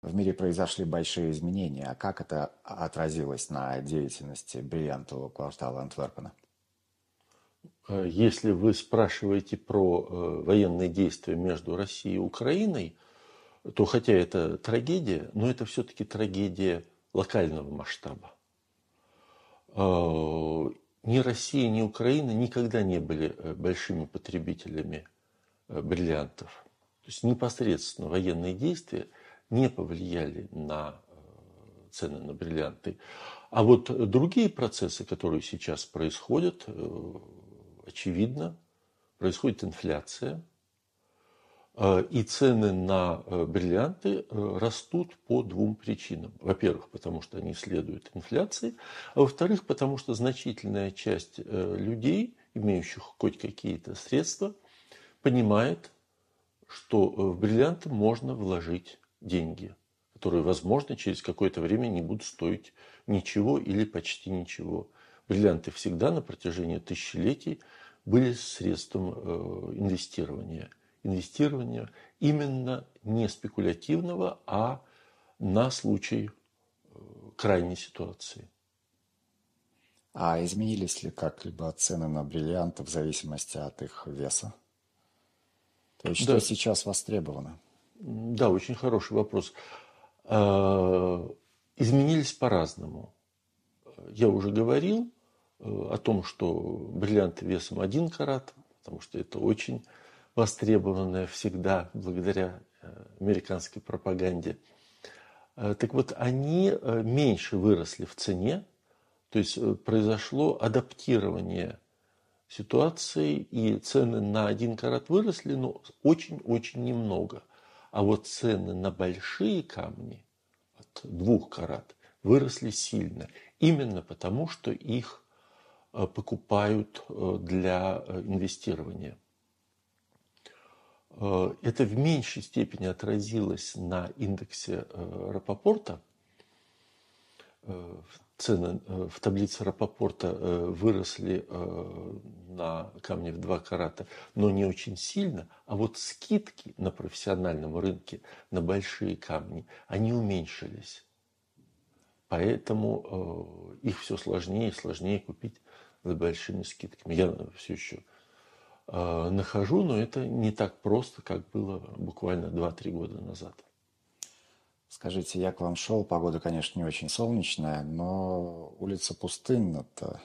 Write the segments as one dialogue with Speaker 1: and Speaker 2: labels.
Speaker 1: В мире произошли большие изменения. А как это отразилось на деятельности бриллиантового квартала Антверпена?
Speaker 2: Э, если вы спрашиваете про э, военные действия между Россией и Украиной, то хотя это трагедия, но это все-таки трагедия локального масштаба. Э, ни Россия, ни Украина никогда не были большими потребителями бриллиантов. То есть непосредственно военные действия не повлияли на цены на бриллианты. А вот другие процессы, которые сейчас происходят, очевидно, происходит инфляция, э, и цены на э, бриллианты э, растут по двум причинам. Во-первых, потому что они следуют инфляции, а во-вторых, потому что значительная часть людей, имеющих хоть какие-то средства, понимает, что в бриллианты можно вложить деньги, которые, возможно, через какое-то время не будут стоить ничего или почти ничего. Бриллианты всегда на протяжении тысячелетий были средством э, инвестирования. Инвестирования именно не спекулятивного, а на случай э, крайней ситуации.
Speaker 1: А изменились ли как-либо цены на бриллианты в зависимости от их веса? То есть, да. что сейчас востребовано?
Speaker 2: Да, очень хороший вопрос. Э, изменились по-разному. Я уже говорил, Э, о том, что бриллианты весом один карат, потому что это очень востребованное всегда благодаря э, американской пропаганде. Так вот, они меньше выросли в цене, то есть произошло адаптирование ситуации, и цены на один карат выросли, но очень-очень немного. А вот цены на большие камни от двух карат выросли сильно, именно потому, что их Э, покупают э, для э, инвестирования. Это в меньшей степени отразилось на индексе Рапопорта. Цены в таблице Рапопорта выросли на камни в 2 карата, но не очень сильно. А вот скидки на профессиональном рынке на большие камни, они уменьшились. Поэтому их все сложнее и сложнее купить с большими скидками. Я все еще э, нахожу, но это не так просто, как было буквально 2-3 года назад.
Speaker 1: Скажите, я к вам шел, погода, конечно, не очень солнечная, но улица пустынна это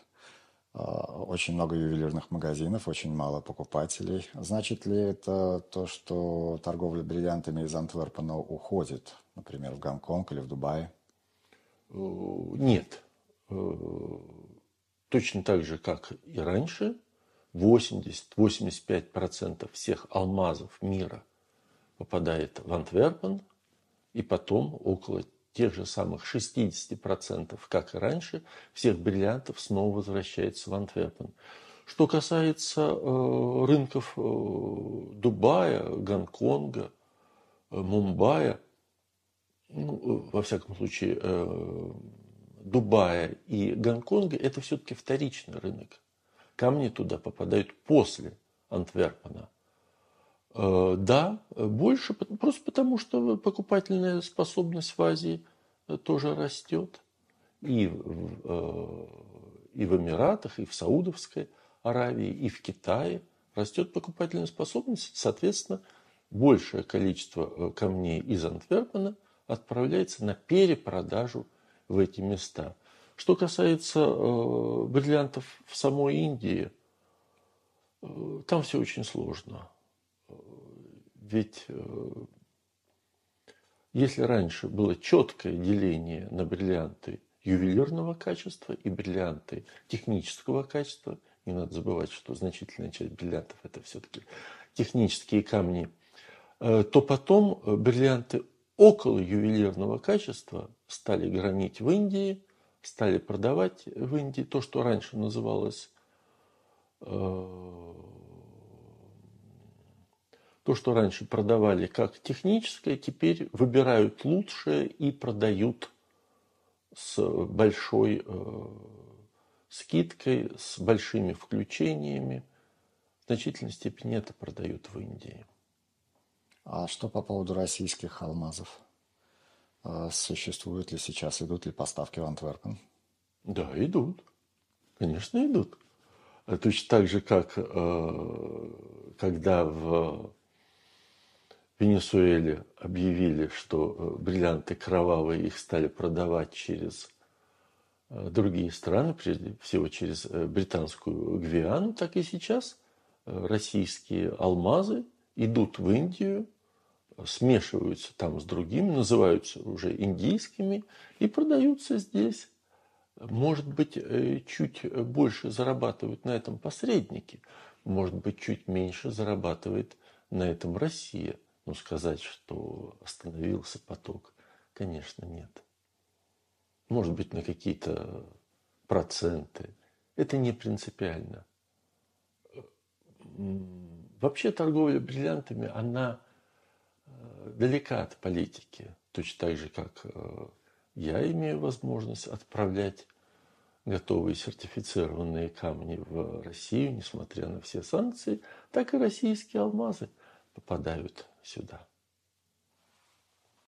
Speaker 1: очень много ювелирных магазинов, очень мало покупателей. Значит ли это то, что торговля бриллиантами из Антверпена уходит, например, в Гонконг или в Дубай?
Speaker 2: Нет точно так же, как и раньше, 80-85% всех алмазов мира попадает в Антверпен, и потом около тех же самых 60%, как и раньше, всех бриллиантов снова возвращается в Антверпен. Что касается э, рынков э, Дубая, Гонконга, э, Мумбаи, ну, э, во всяком случае, э, Дубая и Гонконга – это все-таки вторичный рынок. Камни туда попадают после Антверпена. Э, да, больше, просто потому что покупательная способность в Азии э, тоже растет. И в, э, и в Эмиратах, и в Саудовской Аравии, и в Китае растет покупательная способность. Соответственно, большее количество камней из Антверпена отправляется на перепродажу в эти места. Что касается э, бриллиантов в самой Индии, э, там все очень сложно. Ведь э, если раньше было четкое деление на бриллианты ювелирного качества и бриллианты технического качества, не надо забывать, что значительная часть бриллиантов это все-таки технические камни, э, то потом бриллианты около ювелирного качества стали громить в Индии, стали продавать в Индии. То, что раньше называлось э, то, что раньше продавали как техническое, теперь выбирают лучшее и продают с большой э, скидкой, с большими включениями. В значительной степени это продают в Индии.
Speaker 1: А что по поводу российских алмазов? А существуют ли сейчас, идут ли поставки в Антверпен?
Speaker 2: Да, идут. Конечно, идут. А точно так же, как э, когда в Венесуэле объявили, что э, бриллианты кровавые, их стали продавать через э, другие страны, прежде всего через британскую Гвиану, так и сейчас российские алмазы идут в Индию, смешиваются там с другими, называются уже индийскими и продаются здесь. Может быть, э, чуть больше зарабатывают на этом посредники, может быть, чуть меньше зарабатывает на этом Россия. Но сказать, что остановился поток, конечно, нет. Может быть, на какие-то проценты. Это не принципиально. Вообще торговля бриллиантами, она э, далека от политики. Точно так же, как э, я имею возможность отправлять готовые сертифицированные камни в Россию, несмотря на все санкции, так и российские алмазы попадают сюда.